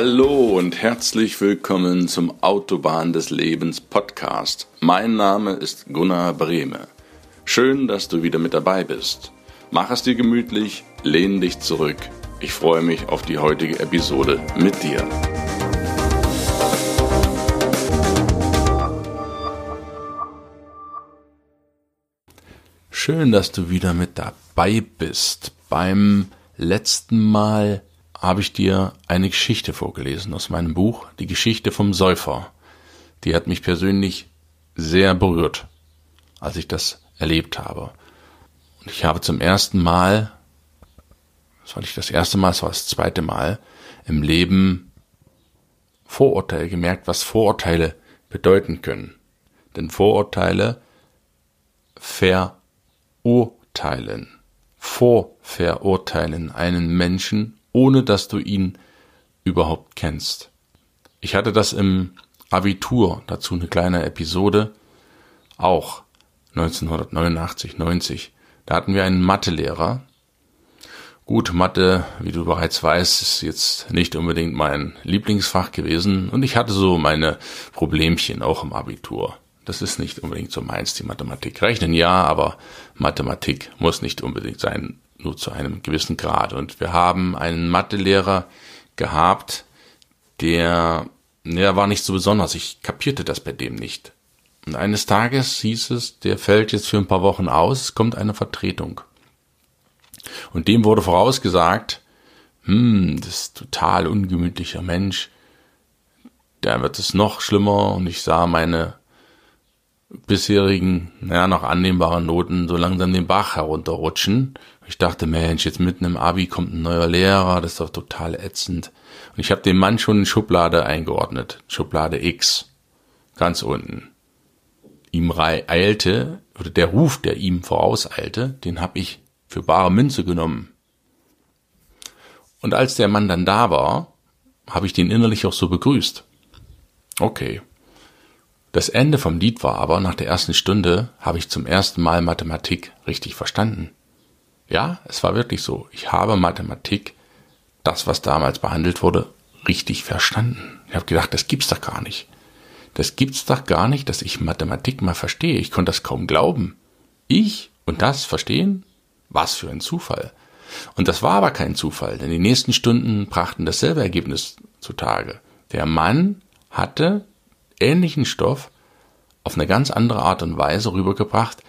Hallo und herzlich willkommen zum Autobahn des Lebens Podcast. Mein Name ist Gunnar Brehme. Schön, dass du wieder mit dabei bist. Mach es dir gemütlich, lehn dich zurück. Ich freue mich auf die heutige Episode mit dir. Schön, dass du wieder mit dabei bist. Beim letzten Mal habe ich dir eine Geschichte vorgelesen aus meinem Buch, die Geschichte vom Säufer. Die hat mich persönlich sehr berührt, als ich das erlebt habe. Und ich habe zum ersten Mal, das war nicht das erste Mal, es war das zweite Mal, im Leben Vorurteile gemerkt, was Vorurteile bedeuten können. Denn Vorurteile verurteilen, vorverurteilen einen Menschen ohne dass du ihn überhaupt kennst. Ich hatte das im Abitur, dazu eine kleine Episode, auch 1989, 90. Da hatten wir einen Mathelehrer. Gut, Mathe, wie du bereits weißt, ist jetzt nicht unbedingt mein Lieblingsfach gewesen und ich hatte so meine Problemchen auch im Abitur. Das ist nicht unbedingt so meins, die Mathematik. Rechnen ja, aber Mathematik muss nicht unbedingt sein nur zu einem gewissen Grad. Und wir haben einen Mathelehrer gehabt, der, der war nicht so besonders. Ich kapierte das bei dem nicht. Und eines Tages hieß es, der fällt jetzt für ein paar Wochen aus, es kommt eine Vertretung. Und dem wurde vorausgesagt, hm, das ist total ungemütlicher Mensch, da wird es noch schlimmer und ich sah meine bisherigen, naja, noch annehmbaren Noten so langsam den Bach herunterrutschen. Ich dachte, Mensch, jetzt mitten im Abi kommt ein neuer Lehrer, das ist doch total ätzend. Und ich habe den Mann schon in Schublade eingeordnet, Schublade X, ganz unten. Ihm eilte, oder der Ruf, der ihm vorauseilte, den habe ich für bare Münze genommen. Und als der Mann dann da war, habe ich den innerlich auch so begrüßt. Okay, das Ende vom Lied war aber, nach der ersten Stunde habe ich zum ersten Mal Mathematik richtig verstanden. Ja, es war wirklich so. Ich habe Mathematik, das, was damals behandelt wurde, richtig verstanden. Ich habe gedacht, das gibt's doch gar nicht. Das gibt's doch gar nicht, dass ich Mathematik mal verstehe. Ich konnte das kaum glauben. Ich und das verstehen? Was für ein Zufall. Und das war aber kein Zufall, denn die nächsten Stunden brachten dasselbe Ergebnis zutage. Der Mann hatte ähnlichen Stoff auf eine ganz andere Art und Weise rübergebracht,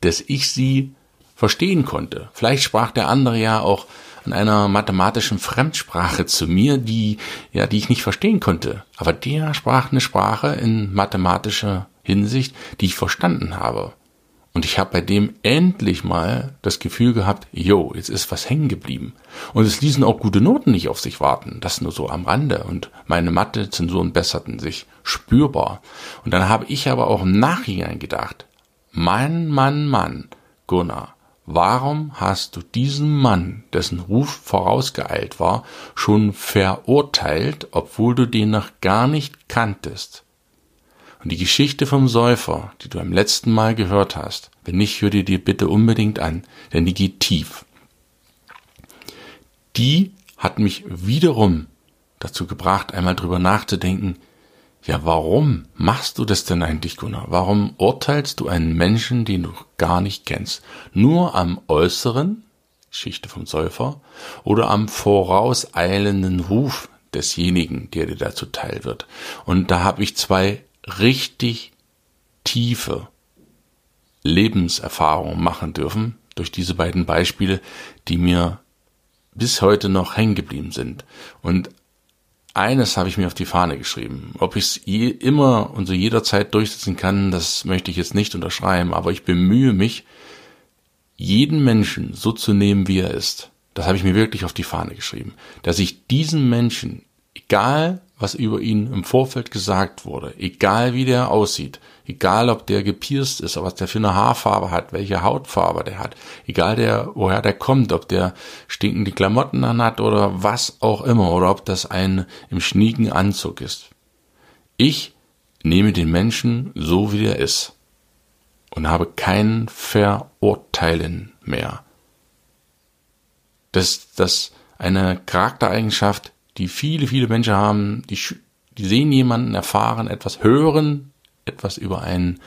dass ich sie verstehen konnte. Vielleicht sprach der andere ja auch in einer mathematischen Fremdsprache zu mir, die, ja, die ich nicht verstehen konnte. Aber der sprach eine Sprache in mathematischer Hinsicht, die ich verstanden habe. Und ich habe bei dem endlich mal das Gefühl gehabt, jo, jetzt ist was hängen geblieben. Und es ließen auch gute Noten nicht auf sich warten, das nur so am Rande. Und meine Mathe-Zensuren besserten sich spürbar. Und dann habe ich aber auch im Nachhinein gedacht, Mann, Mann, Mann, Gunnar, warum hast du diesen Mann, dessen Ruf vorausgeeilt war, schon verurteilt, obwohl du den noch gar nicht kanntest? Und die Geschichte vom Säufer, die du am letzten Mal gehört hast, wenn nicht, hör dir die bitte unbedingt an, denn die geht tief. Die hat mich wiederum dazu gebracht, einmal drüber nachzudenken, ja, warum machst du das denn eigentlich, Gunnar? Warum urteilst du einen Menschen, den du gar nicht kennst? Nur am Äußeren, Geschichte vom Säufer, oder am vorauseilenden Ruf desjenigen, der dir dazu teil wird? Und da habe ich zwei richtig tiefe Lebenserfahrungen machen dürfen durch diese beiden Beispiele, die mir bis heute noch hängen geblieben sind. Und eines habe ich mir auf die Fahne geschrieben. Ob ich es je, immer und so jederzeit durchsetzen kann, das möchte ich jetzt nicht unterschreiben, aber ich bemühe mich, jeden Menschen so zu nehmen, wie er ist. Das habe ich mir wirklich auf die Fahne geschrieben. Dass ich diesen Menschen, egal was über ihn im Vorfeld gesagt wurde, egal wie der aussieht, egal ob der gepierst ist, was der für eine Haarfarbe hat, welche Hautfarbe der hat, egal der, woher der kommt, ob der stinkende Klamotten an hat oder was auch immer, oder ob das ein im schnieken Anzug ist. Ich nehme den Menschen so, wie er ist und habe kein Verurteilen mehr. Das, das eine Charaktereigenschaft, die viele, viele Menschen haben, die, die sehen jemanden, erfahren etwas, hören etwas über einen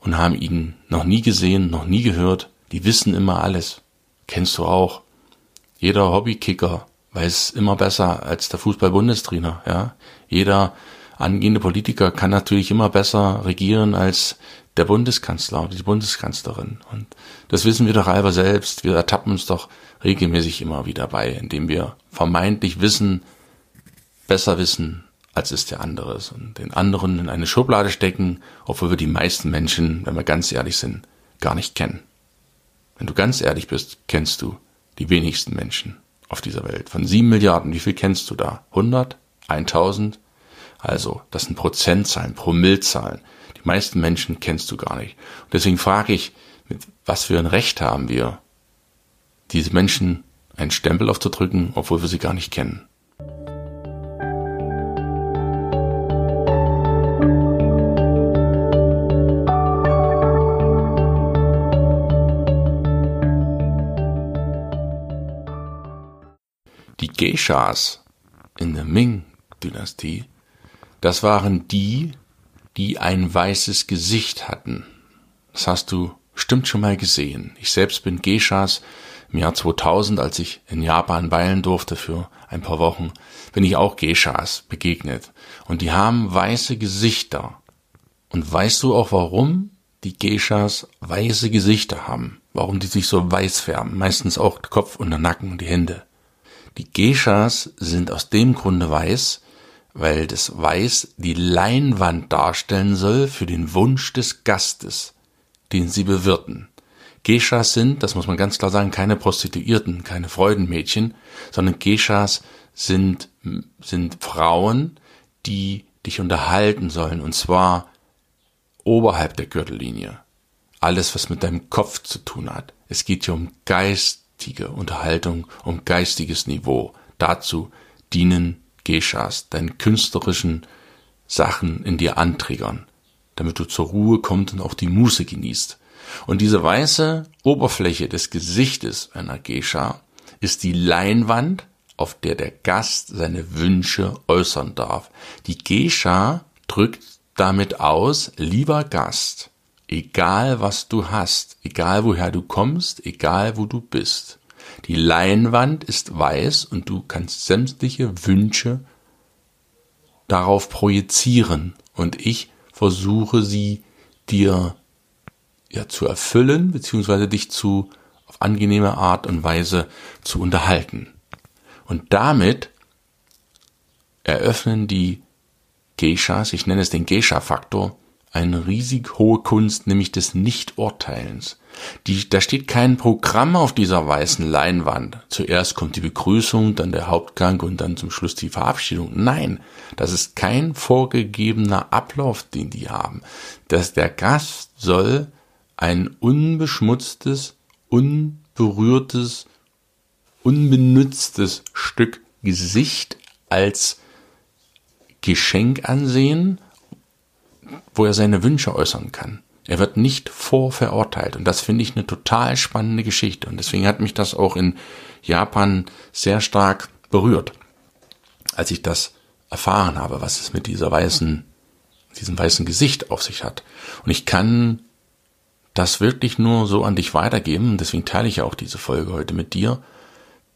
und haben ihn noch nie gesehen, noch nie gehört. Die wissen immer alles. Kennst du auch. Jeder Hobbykicker weiß immer besser als der Fußball-Bundestrainer, ja. Jeder angehende Politiker kann natürlich immer besser regieren als der Bundeskanzler oder die Bundeskanzlerin. Und das wissen wir doch halber selbst. Wir ertappen uns doch regelmäßig immer wieder bei, indem wir vermeintlich wissen, besser wissen, als es der andere ist. Und den anderen in eine Schublade stecken, obwohl wir die meisten Menschen, wenn wir ganz ehrlich sind, gar nicht kennen. Wenn du ganz ehrlich bist, kennst du die wenigsten Menschen auf dieser Welt. Von sieben Milliarden, wie viel kennst du da? 100? 1000? Also, das sind Prozentzahlen, Promillzahlen. Die meisten Menschen kennst du gar nicht. Und deswegen frage ich, mit was für ein Recht haben wir, diese Menschen einen Stempel aufzudrücken, obwohl wir sie gar nicht kennen? Die Geishas in der Ming-Dynastie, das waren die, die ein weißes Gesicht hatten. Das hast du bestimmt schon mal gesehen. Ich selbst bin Geishas im Jahr 2000, als ich in Japan weilen durfte für ein paar Wochen, bin ich auch Geishas begegnet. Und die haben weiße Gesichter. Und weißt du auch warum die Geishas weiße Gesichter haben? Warum die sich so weiß färben? Meistens auch Kopf und der Nacken und die Hände. Die Geishas sind aus dem Grunde weiß, weil das Weiß die Leinwand darstellen soll für den Wunsch des Gastes, den sie bewirten. Geishas sind, das muss man ganz klar sagen, keine Prostituierten, keine Freudenmädchen, sondern Geishas sind, sind Frauen, die dich unterhalten sollen, und zwar oberhalb der Gürtellinie. Alles, was mit deinem Kopf zu tun hat. Es geht hier um Geist, geistige Unterhaltung, um geistiges Niveau. Dazu dienen Geishas, deinen künstlerischen Sachen in dir antriggern, damit du zur Ruhe kommst und auch die Muße genießt. Und diese weiße Oberfläche des Gesichtes einer Geisha ist die Leinwand, auf der der Gast seine Wünsche äußern darf. Die Geisha drückt damit aus, lieber Gast, Egal was du hast, egal woher du kommst, egal wo du bist. Die Leinwand ist weiß und du kannst sämtliche Wünsche darauf projizieren und ich versuche sie dir ja zu erfüllen beziehungsweise dich zu auf angenehme Art und Weise zu unterhalten. Und damit eröffnen die Geishas, ich nenne es den Geisha-Faktor, eine riesig hohe Kunst, nämlich des Nichturteilens. Die, da steht kein Programm auf dieser weißen Leinwand. Zuerst kommt die Begrüßung, dann der Hauptgang und dann zum Schluss die Verabschiedung. Nein, das ist kein vorgegebener Ablauf, den die haben. Dass der Gast soll ein unbeschmutztes, unberührtes, unbenütztes Stück Gesicht als Geschenk ansehen wo er seine Wünsche äußern kann. Er wird nicht vorverurteilt und das finde ich eine total spannende Geschichte und deswegen hat mich das auch in Japan sehr stark berührt, als ich das erfahren habe, was es mit dieser weißen, diesem weißen Gesicht auf sich hat. Und ich kann das wirklich nur so an dich weitergeben deswegen teile ich auch diese Folge heute mit dir.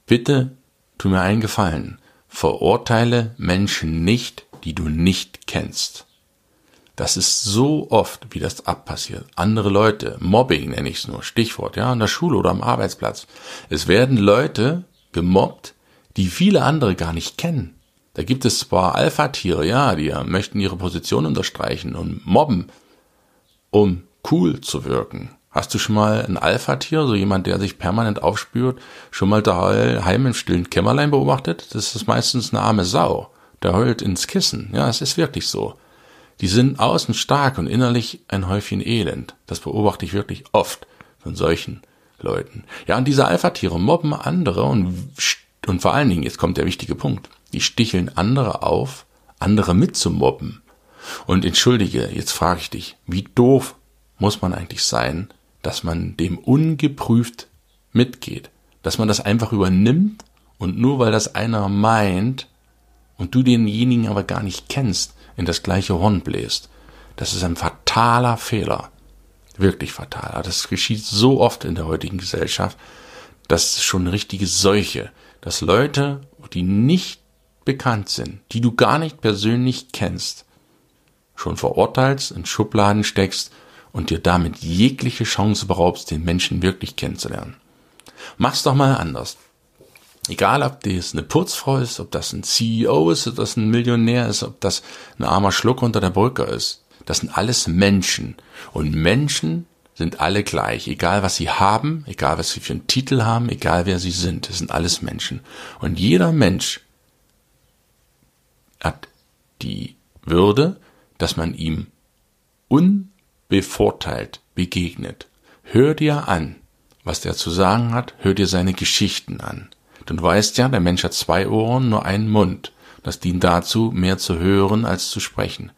Bitte tu mir einen Gefallen. Verurteile Menschen nicht, die du nicht kennst. Das ist so oft, wie das abpassiert. Andere Leute, Mobbing nenne ich es nur, Stichwort, ja, an der Schule oder am Arbeitsplatz. Es werden Leute gemobbt, die viele andere gar nicht kennen. Da gibt es zwar Alpha-Tiere, ja, die möchten ihre Position unterstreichen und mobben, um cool zu wirken. Hast du schon mal ein Alpha-Tier, so jemand, der sich permanent aufspürt, schon mal daheim im stillen Kämmerlein beobachtet? Das ist meistens eine arme Sau. Der heult ins Kissen. Ja, es ist wirklich so. Die sind außen stark und innerlich ein Häufchen Elend. Das beobachte ich wirklich oft von solchen Leuten. Ja, und diese Alpha-Tiere mobben andere und, und vor allen Dingen, jetzt kommt der wichtige Punkt, die sticheln andere auf, andere mitzumobben. Und entschuldige, jetzt frage ich dich, wie doof muss man eigentlich sein, dass man dem ungeprüft mitgeht, dass man das einfach übernimmt und nur weil das einer meint, und du denjenigen aber gar nicht kennst, in das gleiche Horn bläst. Das ist ein fataler Fehler. Wirklich fatal. Das geschieht so oft in der heutigen Gesellschaft. Das ist schon eine richtige Seuche, dass Leute, die nicht bekannt sind, die du gar nicht persönlich kennst, schon verurteilst, in Schubladen steckst und dir damit jegliche Chance beraubst, den Menschen wirklich kennenzulernen. Mach's doch mal anders. Egal, ob das eine Putzfrau ist, ob das ein CEO ist, ob das ein Millionär ist, ob das ein armer Schluck unter der Brücke ist. Das sind alles Menschen. Und Menschen sind alle gleich. Egal, was sie haben, egal, was sie für einen Titel haben, egal, wer sie sind. Das sind alles Menschen. Und jeder Mensch hat die Würde, dass man ihm unbevorteilt begegnet. Hör dir an, was der zu sagen hat, hör dir seine Geschichten an. Du weißt ja, der Mensch hat zwei Ohren, nur einen Mund. Das dient dazu, mehr zu hören als zu sprechen.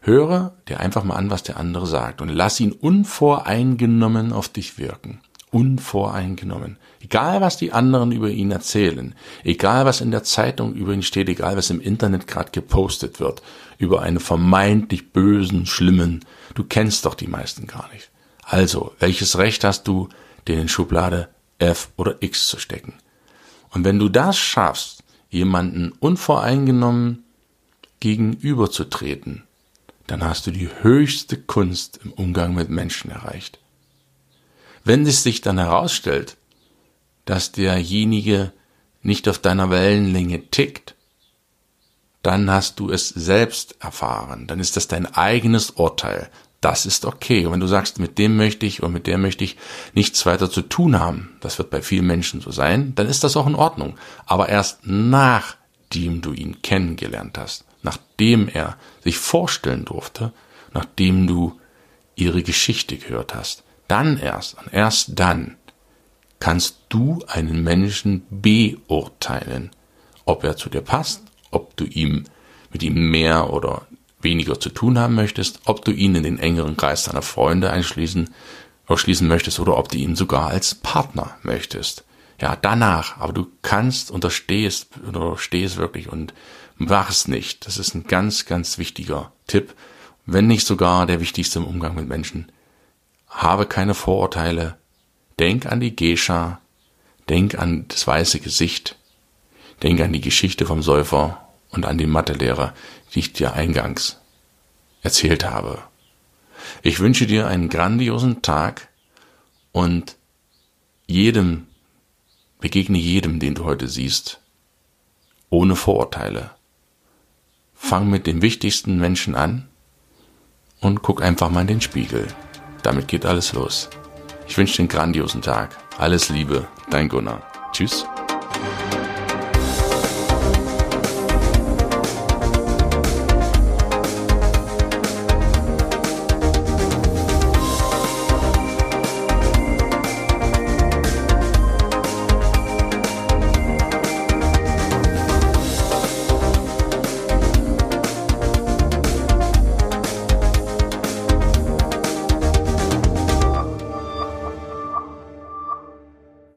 Höre dir einfach mal an, was der andere sagt und lass ihn unvoreingenommen auf dich wirken. Unvoreingenommen. Egal, was die anderen über ihn erzählen, egal, was in der Zeitung über ihn steht, egal, was im Internet gerade gepostet wird, über einen vermeintlich bösen, schlimmen, du kennst doch die meisten gar nicht. Also, welches Recht hast du, den in Schublade F oder X zu stecken? Und wenn du das schaffst, jemanden unvoreingenommen gegenüberzutreten, dann hast du die höchste Kunst im Umgang mit Menschen erreicht. Wenn es sich dann herausstellt, dass derjenige nicht auf deiner Wellenlänge tickt, dann hast du es selbst erfahren, dann ist das dein eigenes Urteil, das ist okay. Und wenn du sagst, mit dem möchte ich oder mit der möchte ich nichts weiter zu tun haben, das wird bei vielen Menschen so sein, dann ist das auch in Ordnung. Aber erst nachdem du ihn kennengelernt hast, nachdem er sich vorstellen durfte, nachdem du ihre Geschichte gehört hast, dann erst und erst dann kannst du einen Menschen beurteilen, ob er zu dir passt, ob du ihm mit ihm mehr oder weniger zu tun haben möchtest, ob du ihn in den engeren Kreis deiner Freunde einschließen oder schließen möchtest oder ob du ihn sogar als Partner möchtest. Ja, danach, aber du kannst unterstehst oder stehst wirklich und mach es nicht. Das ist ein ganz, ganz wichtiger Tipp, wenn nicht sogar der wichtigste im Umgang mit Menschen. Habe keine Vorurteile. Denk an die Gescha. Denk an das weiße Gesicht. Denk an die Geschichte vom Säufer und an die Mathelehrer, die ich dir eingangs erzählt habe. Ich wünsche dir einen grandiosen Tag und jedem, begegne jedem, den du heute siehst, ohne Vorurteile. Fang mit dem wichtigsten Menschen an und guck einfach mal in den Spiegel. Damit geht alles los. Ich wünsche dir einen grandiosen Tag. Alles Liebe, dein Gunnar. Tschüss.